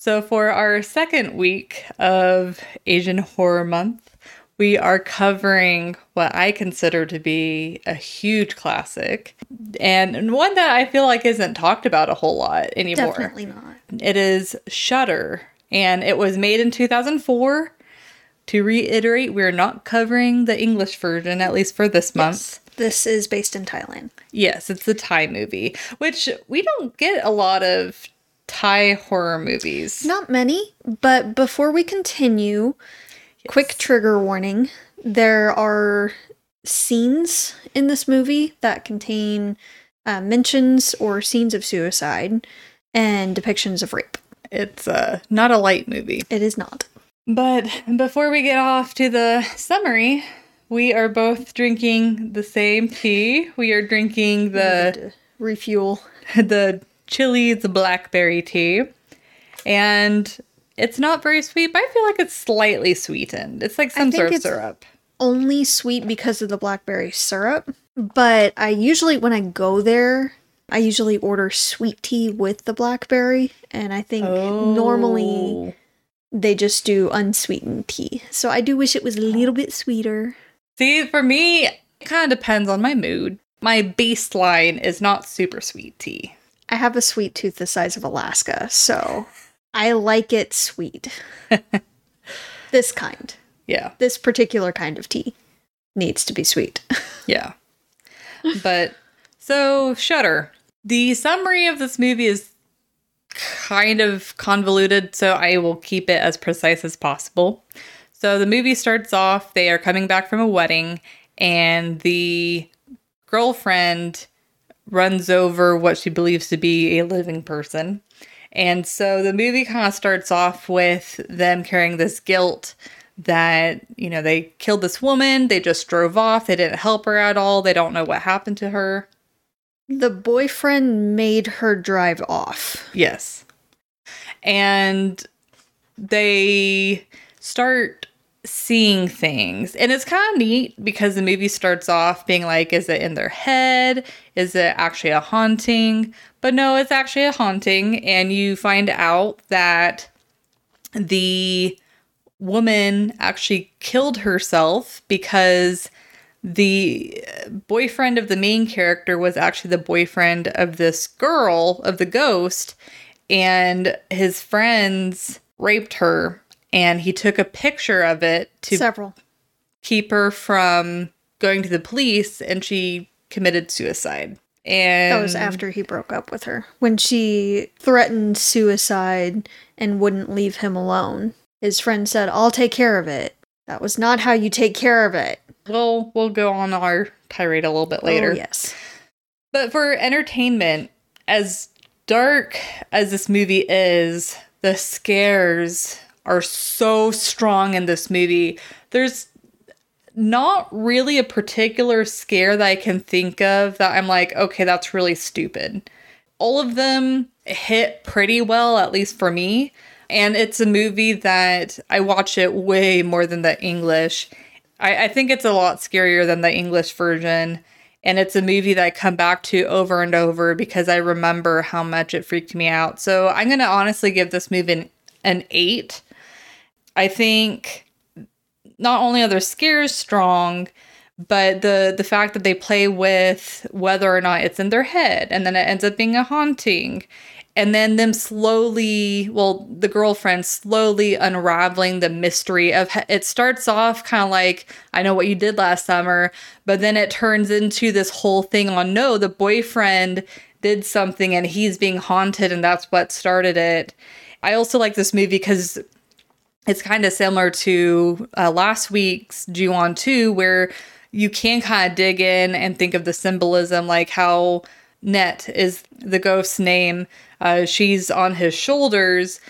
So, for our second week of Asian Horror Month, we are covering what I consider to be a huge classic and one that I feel like isn't talked about a whole lot anymore. Definitely not. It is Shutter, and it was made in 2004. To reiterate, we're not covering the English version, at least for this month. Yes, this is based in Thailand. Yes, it's the Thai movie, which we don't get a lot of Thai horror movies. Not many, but before we continue, quick trigger warning there are scenes in this movie that contain uh, mentions or scenes of suicide and depictions of rape. It's uh, not a light movie. It is not. But before we get off to the summary, we are both drinking the same tea. We are drinking the refuel. the Chili's blackberry tea. And it's not very sweet, but I feel like it's slightly sweetened. It's like some sort of syrup. Only sweet because of the blackberry syrup, but I usually, when I go there, I usually order sweet tea with the blackberry, and I think normally Oh. they just do unsweetened tea. So I do wish it was a little bit sweeter. See, for me, it kind of depends on my mood. My baseline is not super sweet tea. I have a sweet tooth the size of Alaska, so I like it sweet. this kind, Yeah. this particular kind of tea needs to be sweet. Yeah. but so Shutter. The summary of this movie is kind of convoluted, so I will keep it as precise as possible. So the movie starts off, they are coming back from a wedding, and the girlfriend runs over what she believes to be a living person. And so the movie kind of starts off with them carrying this guilt that, you know, they killed this woman, they just drove off, they didn't help her at all, they don't know what happened to her. the boyfriend made her drive off. Yes. And they start seeing things. And it's kind of neat because the movie starts off being like, is it in their head? Is it actually a haunting? But no, it's actually a haunting. And you find out that the woman actually killed herself because the boyfriend of the main character was actually the boyfriend of this girl of the ghost and his friends raped her and he took a picture of it to Several. keep her from going to the police and she committed suicide and That was after he broke up with her. When she threatened suicide and wouldn't leave him alone. His friend said, I'll take care of it. That was not how you take care of it. we'll we'll go on our tirade a little bit oh, later Oh, yes. But for entertainment, as dark as this movie is, the scares are so strong in this movie. There's not really a particular scare that I can think of that I'm like, okay, that's really stupid. All of them hit pretty well, at least for me. And it's a movie that I watch it way more than the English. I, I think it's a lot scarier than the English version. And it's a movie that I come back to over and over because I remember how much it freaked me out. So I'm going to honestly give this movie an, an eight. I think not only are their scares strong, but the the fact that they play with whether or not it's in their head and then it ends up being a haunting. And then them slowly well the girlfriend slowly unraveling the mystery of it starts off kind of like i know what you did last summer but then it turns into this whole thing on no the boyfriend did something and he's being haunted and that's what started it. I also like this movie because it's kind of similar to uh, last week's Ju-on 2, where you can kind of dig in and think of the symbolism, like how Net is the ghost's name. Uh, she's on his shoulders,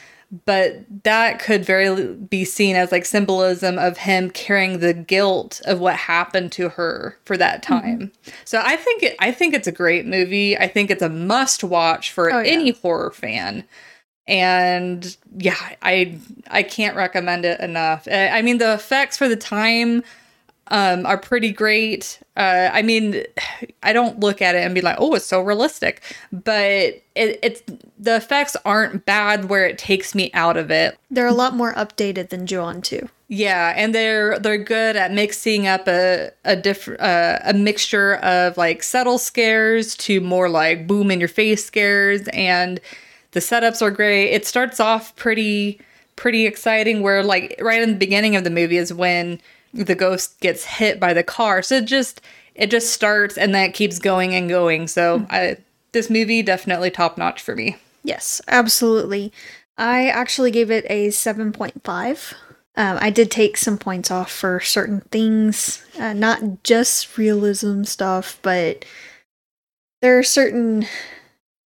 but that could very be seen as like symbolism of him carrying the guilt of what happened to her for that Mm-hmm. time. So I think it, I think it's a great movie. I think it's a must watch for Oh, yeah. any horror fan. And yeah, I I can't recommend it enough. I mean the effects for the time um, are pretty great. Uh, I mean, I don't look at it and be like, "Oh, it's so realistic," but it, it's the effects aren't bad where it takes me out of it. They're a lot more updated than Ju-on 2. Yeah, and they're they're good at mixing up a a different uh, a mixture of like subtle scares to more like boom in your face scares, and the setups are great. It starts off pretty pretty exciting, where like right in the beginning of the movie is when the ghost gets hit by the car. So it just it just starts and then it keeps going and going. So I this movie definitely top notch for me. Yes, absolutely. I actually gave it a 7.5. Um, I did take some points off for certain things, uh, not just realism stuff, but there are certain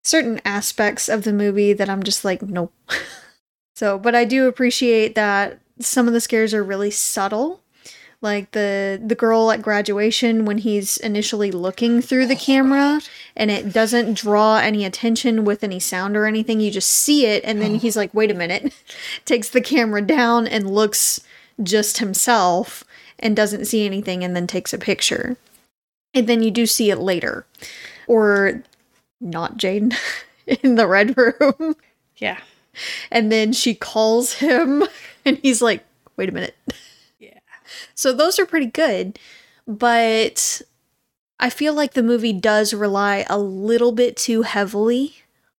certain aspects of the movie that I'm just like, nope. so, but I do appreciate that some of the scares are really subtle. Like the the girl at graduation when he's initially looking through the oh, camera and it doesn't draw any attention with any sound or anything. You just see it and then he's like, "Wait a minute." Takes the camera down and looks just himself and doesn't see anything and then takes a picture. And then you do see it later. Or not Jane in the red room. Yeah. And then she calls him and he's like, wait a minute. Yeah. So those are pretty good. But I feel like the movie does rely a little bit too heavily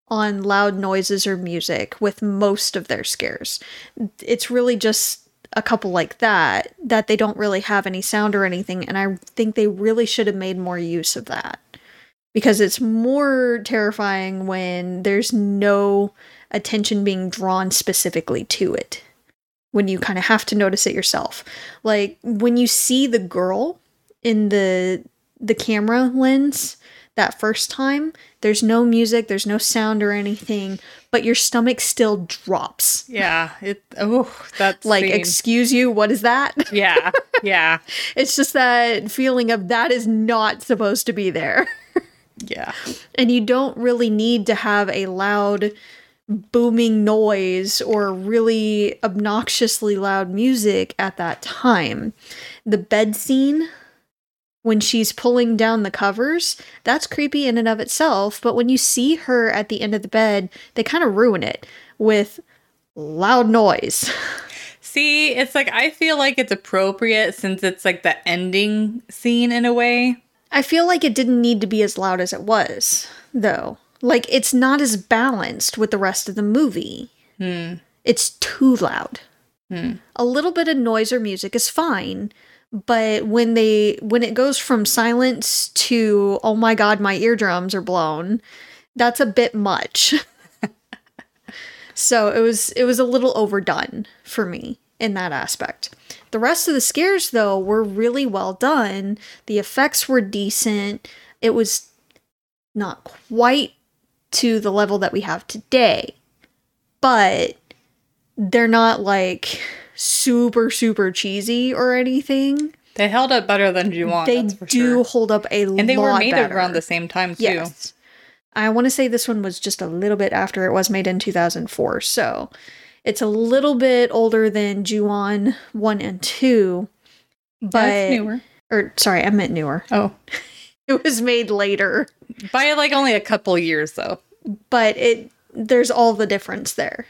on loud noises or music with most of their scares. It's really just a couple like that that they don't really have any sound or anything and I think they really should have made more use of that. Because it's more terrifying when there's no attention being drawn specifically to it. When you kind of have to notice it yourself. Like when you see the girl in the the camera lens that first time, there's no music, there's no sound or anything, but your stomach still drops. Yeah. It oh that's Like, excuse you, what is that? yeah. Yeah. It's just that feeling of that is not supposed to be there. Yeah. And you don't really need to have a loud booming noise or really obnoxiously loud music at that time. The bed scene when she's pulling down the covers, that's creepy in and of itself, but when you see her at the end of the bed, they kind of ruin it with loud noise. See, it's like I feel like it's appropriate since it's like the ending scene in a way. I feel like it didn't need to be as loud as it was, though. Like, it's not as balanced with the rest of the movie. Hmm. It's too loud. Hmm. A little bit of noise or music is fine, but when they when it goes from silence to oh my god, my eardrums are blown, that's a bit much. so it was it was a little overdone for me in that aspect. The rest of the scares though were really well done. The effects were decent. It was not quite to the level that we have today, but they're not like super super cheesy or anything. They held up better than Ju-on. they do sure. hold up a lot and they were made better. around the same time too. Yes. I want to say this one was just a little bit after it was made in 2004. So it's a little bit older than Ju-on 1 and 2. But newer. or sorry, I meant newer. Oh, It was made later, by like only a couple years though. but it there's all the difference there.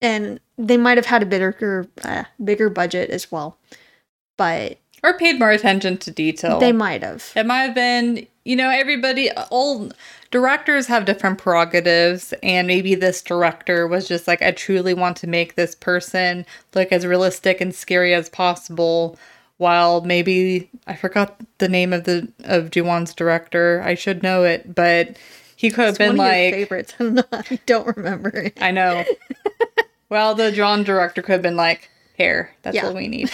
And they might have had a bigger uh, bigger budget as well. But Or paid more attention to detail. they might have. It might have been, you know, everybody, all directors have different prerogatives, and maybe this director was just like, I truly want to make this person look as realistic and scary as possible. While maybe I forgot the name of the of Ju-on's director, I should know it, but he could have been one of your like, favorites. I'm not, I don't remember it. I know. well, the Ju-on director could have been like, hair. That's Yeah. what we need.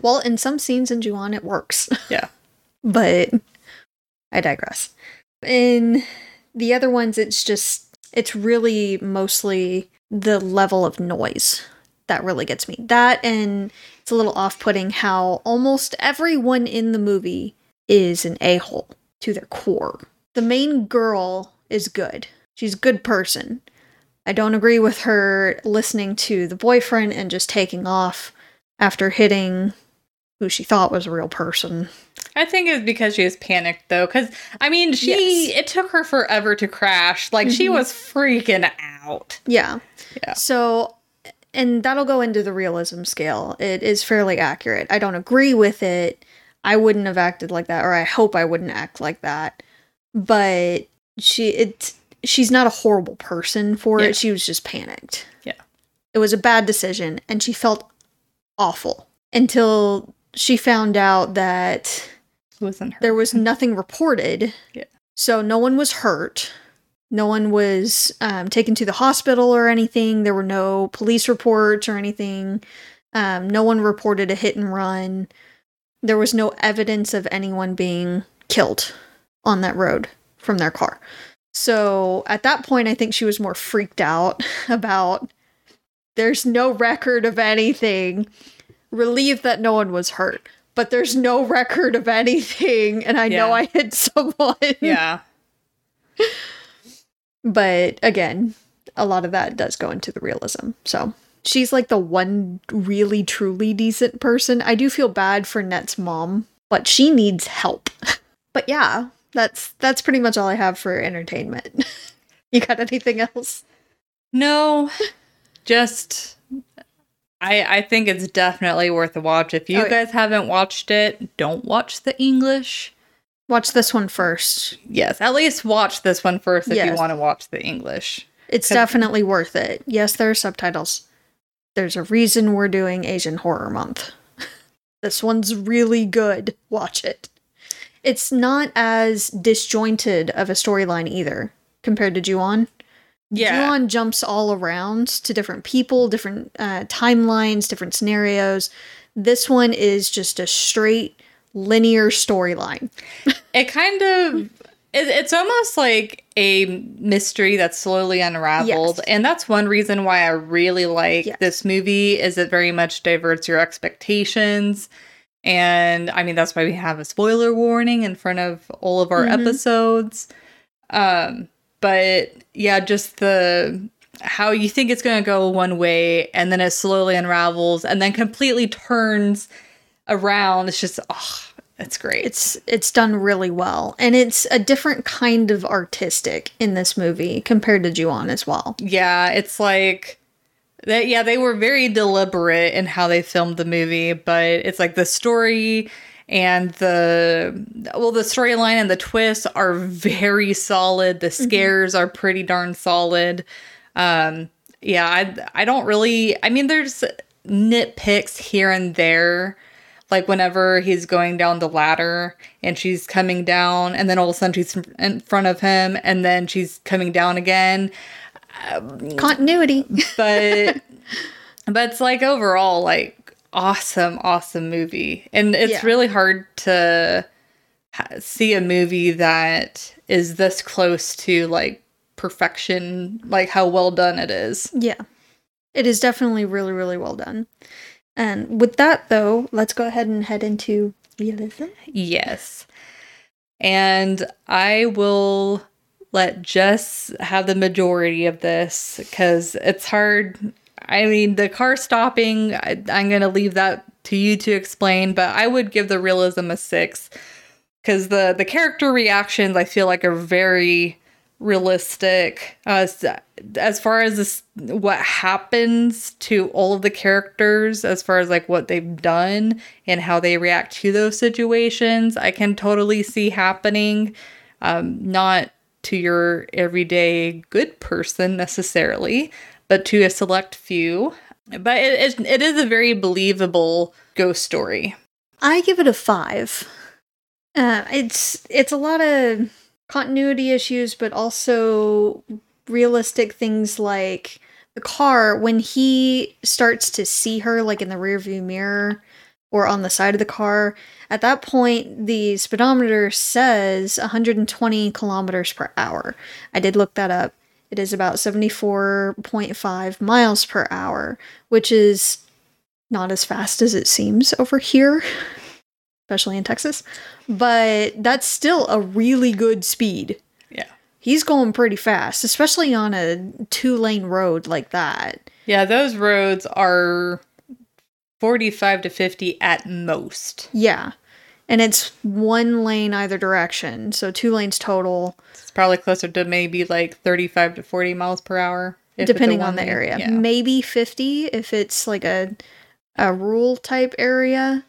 Well, in some scenes in Ju-on it works. yeah. but I digress. In the other ones, it's just It's really mostly the level of noise that really gets me. That and it's a little off putting how almost everyone in the movie is an a hole to their core. The main girl is good, she's a good person. I don't agree with her listening to the boyfriend and just taking off after hitting who she thought was a real person. I think it's because she was panicked though, because I mean, she Yes. it took her forever to crash. Like she Mhm. was freaking out. Yeah. Yeah. So, and that'll go into the realism scale. It is fairly accurate. I don't agree with it. I wouldn't have acted like that, or I hope I wouldn't act like that. But she, it, she's not a horrible person for Yeah. it. She was just panicked. Yeah. It was a bad decision, and she felt awful until she found out that wasn't her. there was nothing reported. Yeah. So no one was hurt. No one was um, taken to the hospital or anything. There were no police reports or anything. Um, no one reported a hit and run. There was no evidence of anyone being killed on that road from their car. So at that point, I think she was more freaked out about there's no record of anything. Relieved that no one was hurt, but there's no record of anything, and I know I hit someone. yeah. But again, a lot of that does go into the realism. So she's like the one really truly decent person. I do feel bad for Net's mom, but she needs help. but yeah, that's that's pretty much all I have for entertainment. you got anything else? No, just I I think it's definitely worth a watch. If you Oh, yeah. guys haven't watched it, don't watch the English. Watch this one first. Yes, at least watch this one first if you want to watch the English. It's definitely worth it. Yes, there are subtitles. There's a reason we're doing Asian Horror Month. this one's really good. Watch it. It's not as disjointed of a storyline either compared to Ju-on. Yeah. Ju-on jumps all around to different people, different uh, timelines, different scenarios. This one is just a straight linear storyline. it kind of it, it's almost like a mystery that's slowly unraveled Yes. and that's one reason why i really like Yes. this movie is it very much diverts your expectations and i mean that's why we have a spoiler warning in front of all of our Mhm. episodes um but yeah just the how you think it's going to go one way and then it slowly unravels and then completely turns around it's just oh it's great It's it's done really well, and it's a different kind of artistic in this movie compared to Ju-on as well. Yeah, it's like that yeah, they were very deliberate in how they filmed the movie, but it's like the story and the well the storyline and the twists are very solid. The scares are pretty darn solid. Um yeah, I I don't really I mean there's nitpicks here and there like whenever he's going down the ladder and she's coming down and then all of a sudden she's in front of him and then she's coming down again Continuity. but but it's like overall like awesome awesome movie and it's Yeah. really hard to ha- see a movie that is this close to like perfection like how well done it is yeah, it is definitely really really well done. And with that though, let's go ahead and head into realism. yes and i will let jess have the majority of this because it's hard i mean the car stopping I, i'm gonna leave that to you to explain but i would give the realism a six because the the character reactions I feel like are very realistic. Uh, as far as this, what happens to all of the characters, as far as like what they've done and how they react to those situations, I can totally see happening. Um, not to your everyday good person necessarily, but to a select few. But it, it, it is a very believable ghost story. I give it a five. Uh, it's it's a lot of continuity issues, but also realistic things like the car when he starts to see her, like in the rearview mirror or on the side of the car. At that point, the speedometer says 120 kilometers per hour. I did look that up, it is about 74.5 miles per hour, which is not as fast as it seems over here, especially in Texas. But that's still a really good speed. Yeah. He's going pretty fast, especially on a two lane road like that. Yeah, those roads are 45 to 50 at most. Yeah. And it's one lane either direction. So two lanes total, It's probably closer to maybe like 35 to 40 miles per hour. depending on the one-lane- area. Yeah. Maybe 50 if it's like a a rural type area.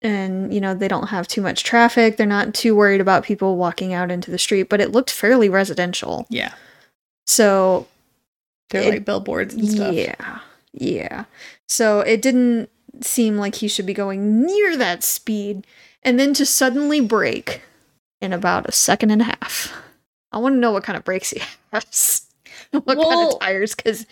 And you know, they don't have too much traffic. They're not too worried about people walking out into the street, but it looked fairly residential. Yeah. So, They're It- like billboards and stuff. yeah. Yeah. So, it didn't seem like he should be going near that speed and then to suddenly break in about a second and a half. I want to know what kind of brakes he has. what kind of tires cuz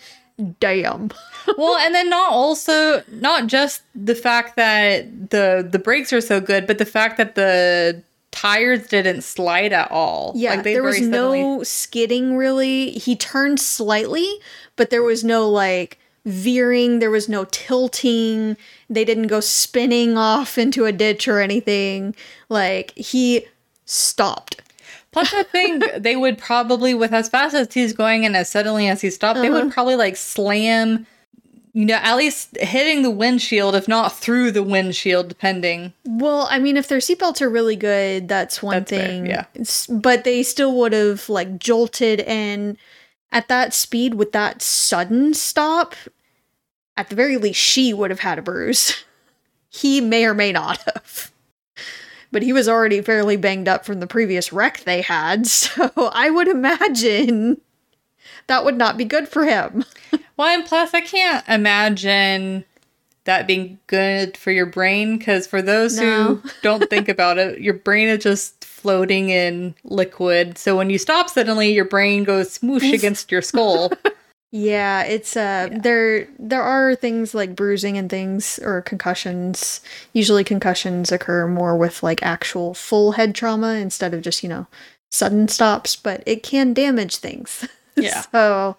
damn. well, and then not also not just the fact that the the brakes are so good, but the fact that the tires didn't slide at all. Yeah, Like, they there was suddenly- no skidding really. He turned slightly, but there was no like veering, there was no tilting. They didn't go spinning off into a ditch or anything. Like he stopped. Plus, I think they would probably, with as fast as he's going and as suddenly as he stopped, they Uh-huh. would probably like slam, you know, at least hitting the windshield, if not through the windshield, depending. Well, I mean, if their seatbelts are really good, that's one That's fair, thing. yeah. But they still would have like jolted and at that speed with that sudden stop, at the very least, she would have had a bruise. he may or may not have. But he was already fairly banged up from the previous wreck they had, so I would imagine that would not be good for him. Well, and plus, I can't imagine that being good for your brain because for those No. who don't think about it, your brain is just floating in liquid. So when you stop suddenly, your brain goes smoosh against your skull. Yeah, it's uh there there are things like bruising and things or concussions. Usually concussions occur more with like actual full head trauma instead of just, you know, sudden stops, but it can damage things. Yeah. so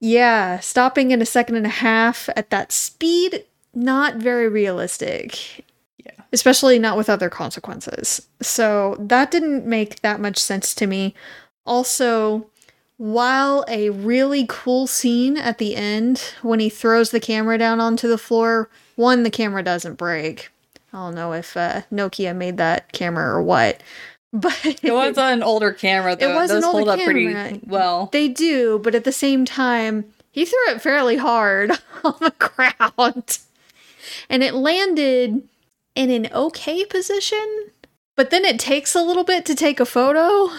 yeah, stopping in a second and a half at that speed not very realistic. Yeah. Especially not with other consequences. So that didn't make that much sense to me. Also, while a really cool scene at the end when he throws the camera down onto the floor, one, the camera doesn't break. I don't know if uh, Nokia made that camera or what, but it was on an older camera, though. It was an Those older hold up pretty well. they do, but at the same time, he threw it fairly hard on the ground. And it landed in an okay position, but then it takes a little bit to take a photo.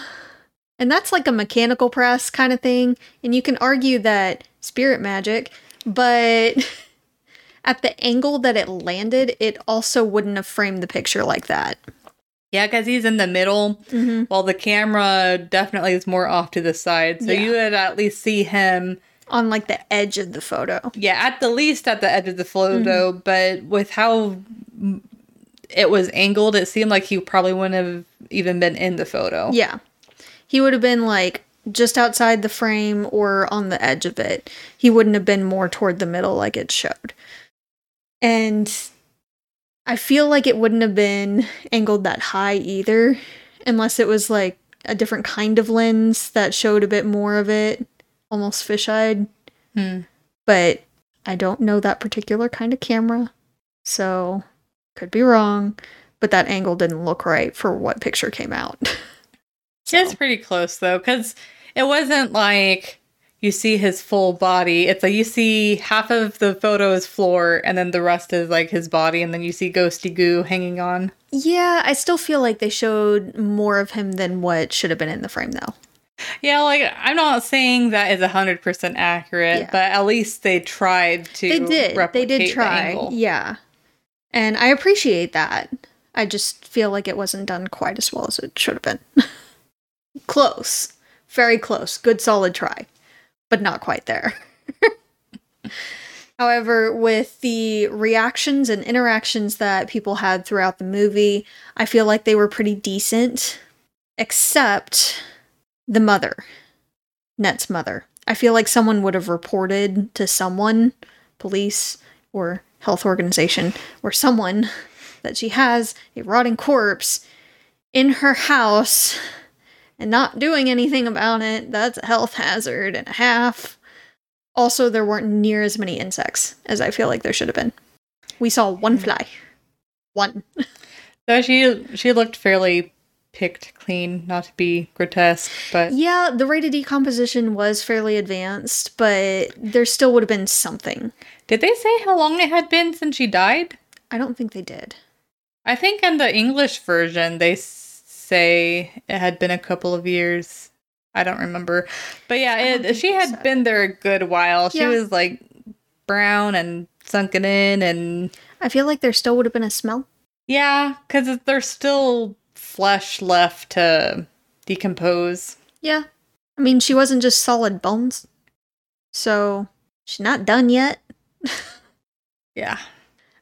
And that's like a mechanical press kind of thing. And you can argue that spirit magic, but at the angle that it landed, it also wouldn't have framed the picture like that. Yeah, because he's in the middle, Mm-hmm. while the camera definitely is more off to the side. So Yeah. you would at least see him, On like the edge of the photo. yeah, at the least at the edge of the photo. Mm-hmm. But with how it was angled, it seemed like he probably wouldn't have even been in the photo. Yeah. He would have been like just outside the frame or on the edge of it. He wouldn't have been more toward the middle like it showed. And I feel like it wouldn't have been angled that high either, unless it was like a different kind of lens that showed a bit more of it, almost fisheyed. Hmm. But I don't know that particular kind of camera, so could be wrong. But that angle didn't look right for what picture came out. Yeah, It's pretty close though, because it wasn't like you see his full body. It's like you see half of the photo is floor, and then the rest is like his body, and then you see Ghosty Goo hanging on. Yeah, I still feel like they showed more of him than what should have been in the frame, though. Yeah, like I'm not saying that is hundred percent accurate, Yeah. but at least they tried to. They did. They did try. angle. Yeah. And I appreciate that. I just feel like it wasn't done quite as well as it should have been. close. Very close. Good solid try. But not quite there. However, with the reactions and interactions that people had throughout the movie, I feel like they were pretty decent, except the mother. Net's mother. I feel like someone would have reported to someone, police or health organization, or someone that she has a rotting corpse in her house and not doing anything about it. That's a health hazard and a half. Also, there weren't near as many insects as I feel like there should have been. We saw one mm. fly. One. Though she she looked fairly picked clean, not to be grotesque, but Yeah, the rate of decomposition was fairly advanced, but there still would have been something. did they say how long it had been since she died? I don't think they did. I think in the English version they say it had been a couple of years. I don't remember, but yeah, it, she had been there a good while. She Yeah. was like brown and sunken in, and I feel like there still would have been a smell. yeah, because there's still flesh left to decompose. Yeah. I mean, she wasn't just solid bones. So, she's not done yet. Yeah,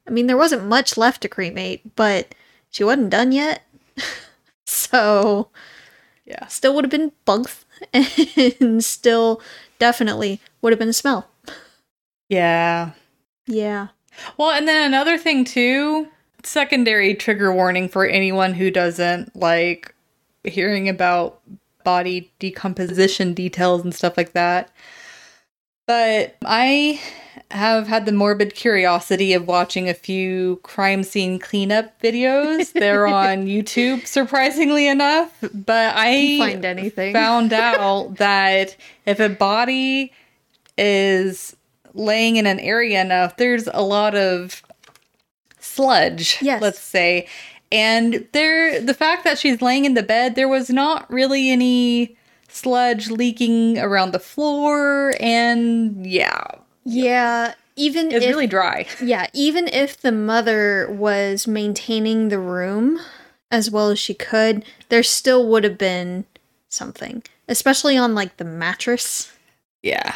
I mean, there wasn't much left to cremate, but she wasn't done yet. so, yeah. still would have been bugs and still definitely would have been a smell. Yeah. Yeah. Well, and then another thing too, secondary trigger warning for anyone who doesn't like hearing about body decomposition details and stuff like that. But I have had the morbid curiosity of watching a few crime scene cleanup videos. They're on YouTube, surprisingly enough. But I Find anything. found out that if a body is laying in an area enough, there's a lot of sludge, Yes. let's say. And there the fact that she's laying in the bed, there was not really any sludge leaking around the floor and yeah, Yeah. Even it's really dry. Yeah, even if the mother was maintaining the room as well as she could, there still would have been something, especially on like the mattress. Yeah.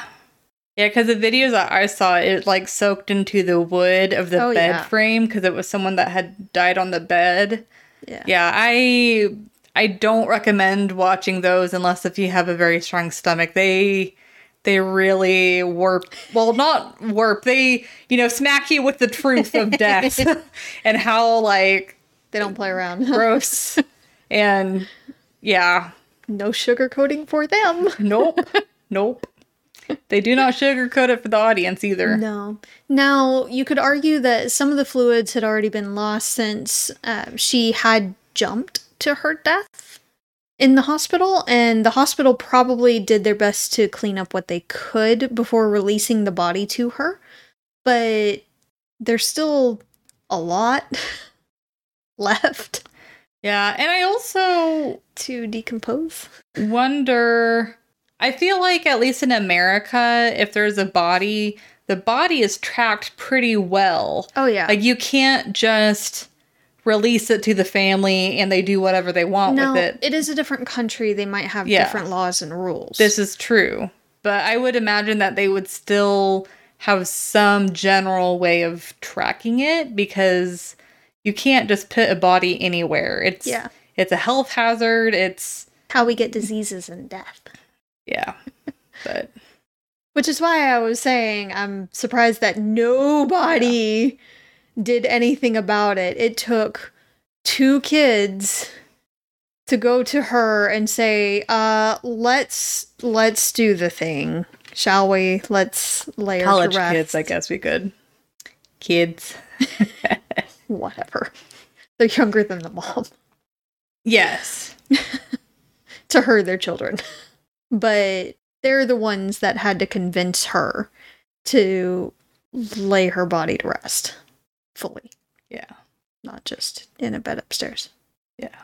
Yeah, because the videos that I saw, it like soaked into the wood of the Oh, bed yeah. frame because it was someone that had died on the bed. Yeah. Yeah, I I don't recommend watching those unless if you have a very strong stomach. They they really warp well not warp, they you know, smack you with the truth of death and how like They don't play around. gross and yeah. no sugarcoating for them. Nope. nope. They do not sugarcoat it for the audience either. No. Now, you could argue that some of the fluids had already been lost since uh, she had jumped to her death in the hospital, and the hospital probably did their best to clean up what they could before releasing the body to her. But there's still a lot left Yeah, and I also to decompose. wonder I feel like at least in America if there's a body the body is tracked pretty well. Oh, yeah. Like you can't just release it to the family and they do whatever they want with it. it is a different country. They might have Yeah. different laws and rules. This is true. But I would imagine that they would still have some general way of tracking it because you can't just put a body anywhere. It's Yeah. it's a health hazard. It's how we get diseases and death. yeah. But Which is why I was saying I'm surprised that nobody did anything about it. It took two kids to go to her and say, "Uh, let's let's do the thing, shall we? Let's lay her college to rest." kids, I guess we could. Kids. Whatever. They're younger than the mom. Yes. to her, they're children. But they're the ones that had to convince her to lay her body to rest fully. Yeah. not just in a bed upstairs. Yeah.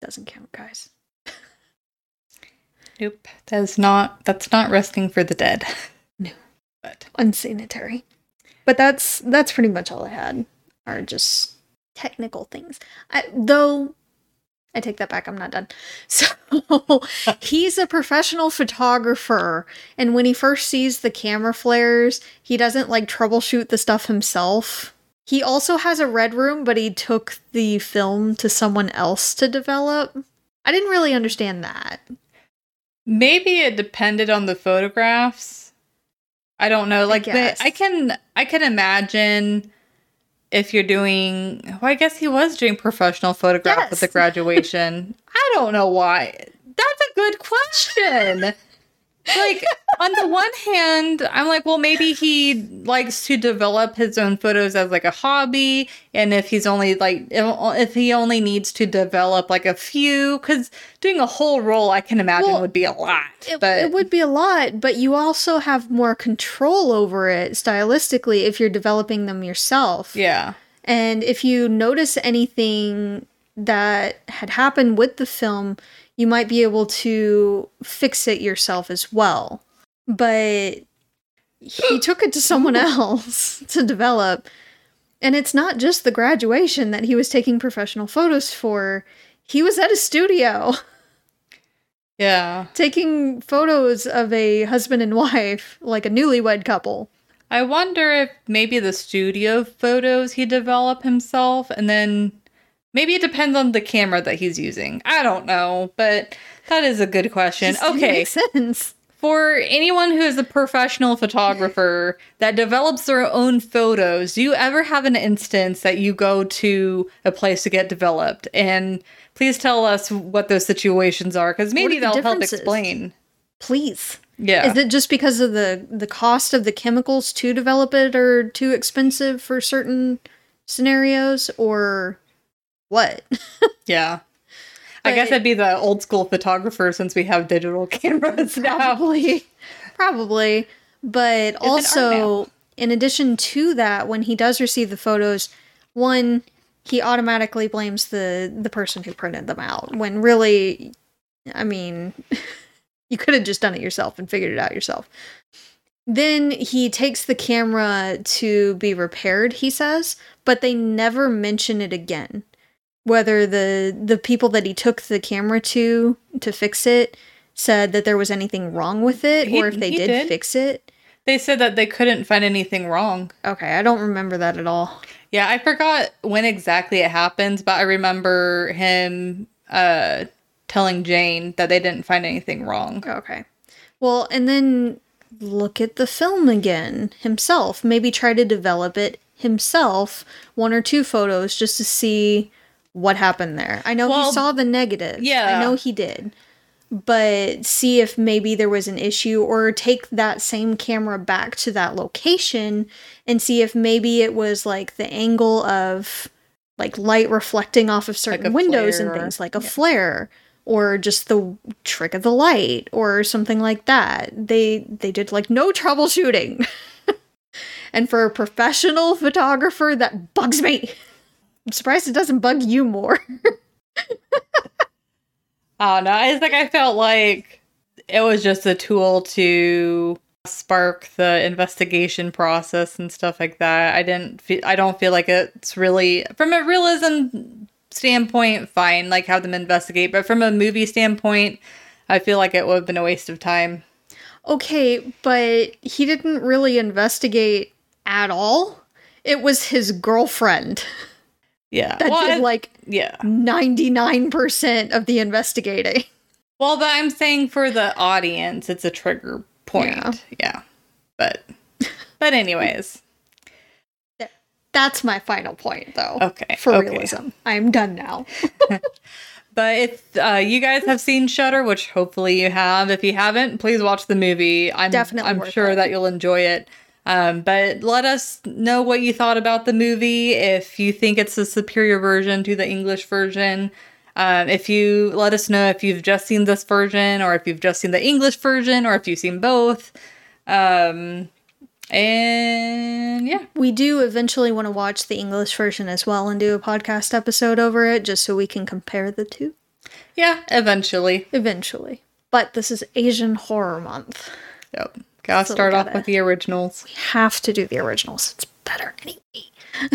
Doesn't count, guys. Nope. That's not that's not resting for the dead. No. But Unsanitary. But that's that's pretty much all I had. Are just technical things. I, though I take that back. I'm not done. So he's a professional photographer, and when he first sees the camera flares, he doesn't like troubleshoot the stuff himself. He also has a red room, but he took the film to someone else to develop. I didn't really understand that. maybe it depended on the photographs. I don't know. Like, guess. the, I can, I can imagine if you're doing. Well, I guess he was doing professional photograph with the graduation. I don't know why. That's a good question. Like on the one hand i'm like well maybe he likes to develop his own photos as like a hobby and if he's only like if, he only needs to develop like a few because doing a whole roll i can imagine Well, would be a lot It, but it would be a lot, but you also have more control over it stylistically if you're developing them yourself. yeah And if you notice anything that had happened with the film, you might be able to fix it yourself as well. But he took it to someone else to develop. And it's not just the graduation that he was taking professional photos for. He was at a studio yeah taking photos of a husband and wife, like a newlywed couple. i wonder if maybe the studio photos he developed himself and then maybe it depends on the camera that he's using i don't know but that is a good question okay Makes sense. for anyone who is a professional photographer that develops their own photos, do you ever have an instance that you go to a place to get developed? And please tell us what those situations are, because maybe that'll help explain. Please. Yeah. Is it just because of the the cost of the chemicals to develop it are too expensive for certain scenarios or what? yeah. I guess I'd be the old school photographer since we have digital cameras now. Probably. Probably. But art also in addition to that when he does receive the photos, one he automatically blames the the person who printed them out when really I mean you could have just done it yourself and figured it out yourself. Then he takes the camera to be repaired, he says, but they never mention it again. Whether the the people that he took the camera to to fix it said that there was anything wrong with it He- or if they did, did. fix it. They said that they couldn't find anything wrong. Okay, I don't remember that at all. Yeah, I forgot when exactly it happened, but I remember him uh telling Jane that they didn't find anything wrong. Okay. Well, and then look at the film again himself. Maybe try to develop it himself, one or two photos just to see what happened there. I know Well, he saw the negative. yeah. I know he did. But see if maybe there was an issue or take that same camera back to that location and see if maybe it was like the angle of like light reflecting off of certain a windows and things like a flare or just the trick of the light or something like that. They they did like no troubleshooting. and for a professional photographer that bugs me. I'm surprised it doesn't bug you more. Oh no, it's like I felt like it was just a tool to spark the investigation process and stuff like that. I didn't feel I don't feel like it's really from a realism standpoint fine like have them investigate, but from a movie standpoint, I feel like it would have been a waste of time. Okay, but he didn't really investigate at all. It was his girlfriend Yeah. that well, did like yeah. 99% of the investigating. Well, but I'm saying for the audience, it's a trigger point. Yeah. Yeah. But but anyways. That's my final point, though. Okay, For okay. realism. I'm done now. But if uh, you guys have seen Shutter, which hopefully you have, if you haven't, please watch the movie. I'm Definitely I'm sure it. that you'll enjoy it. Um, but let us know what you thought about the movie. If you think it's a superior version to the English version, um, if you let us know if you've just seen this version, or if you've just seen the English version, or if you've seen both. Um, and yeah, We do eventually want to watch the English version as well and do a podcast episode over it just so we can compare the two yeah, eventually. eventually. But this is Asian Horror Month. Yep. Gotta So start off gotta- with the originals. We have to do the originals. It's better anyway.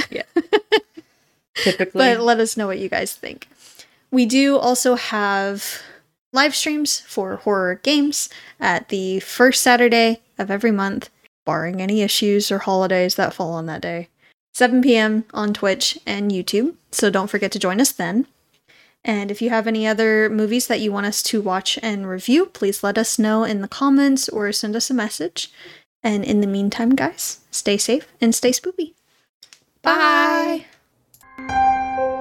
Yeah. Typically. But let us know what you guys think. We do also have live streams for horror games at the first Saturday of every month, barring any issues or holidays that fall on that day. 7 p.m. on Twitch and YouTube, so don't forget to join us then. And if you have any other movies that you want us to watch and review, please let us know in the comments or send us a message. And in the meantime, guys, stay safe and stay spooky. Bye. Bye.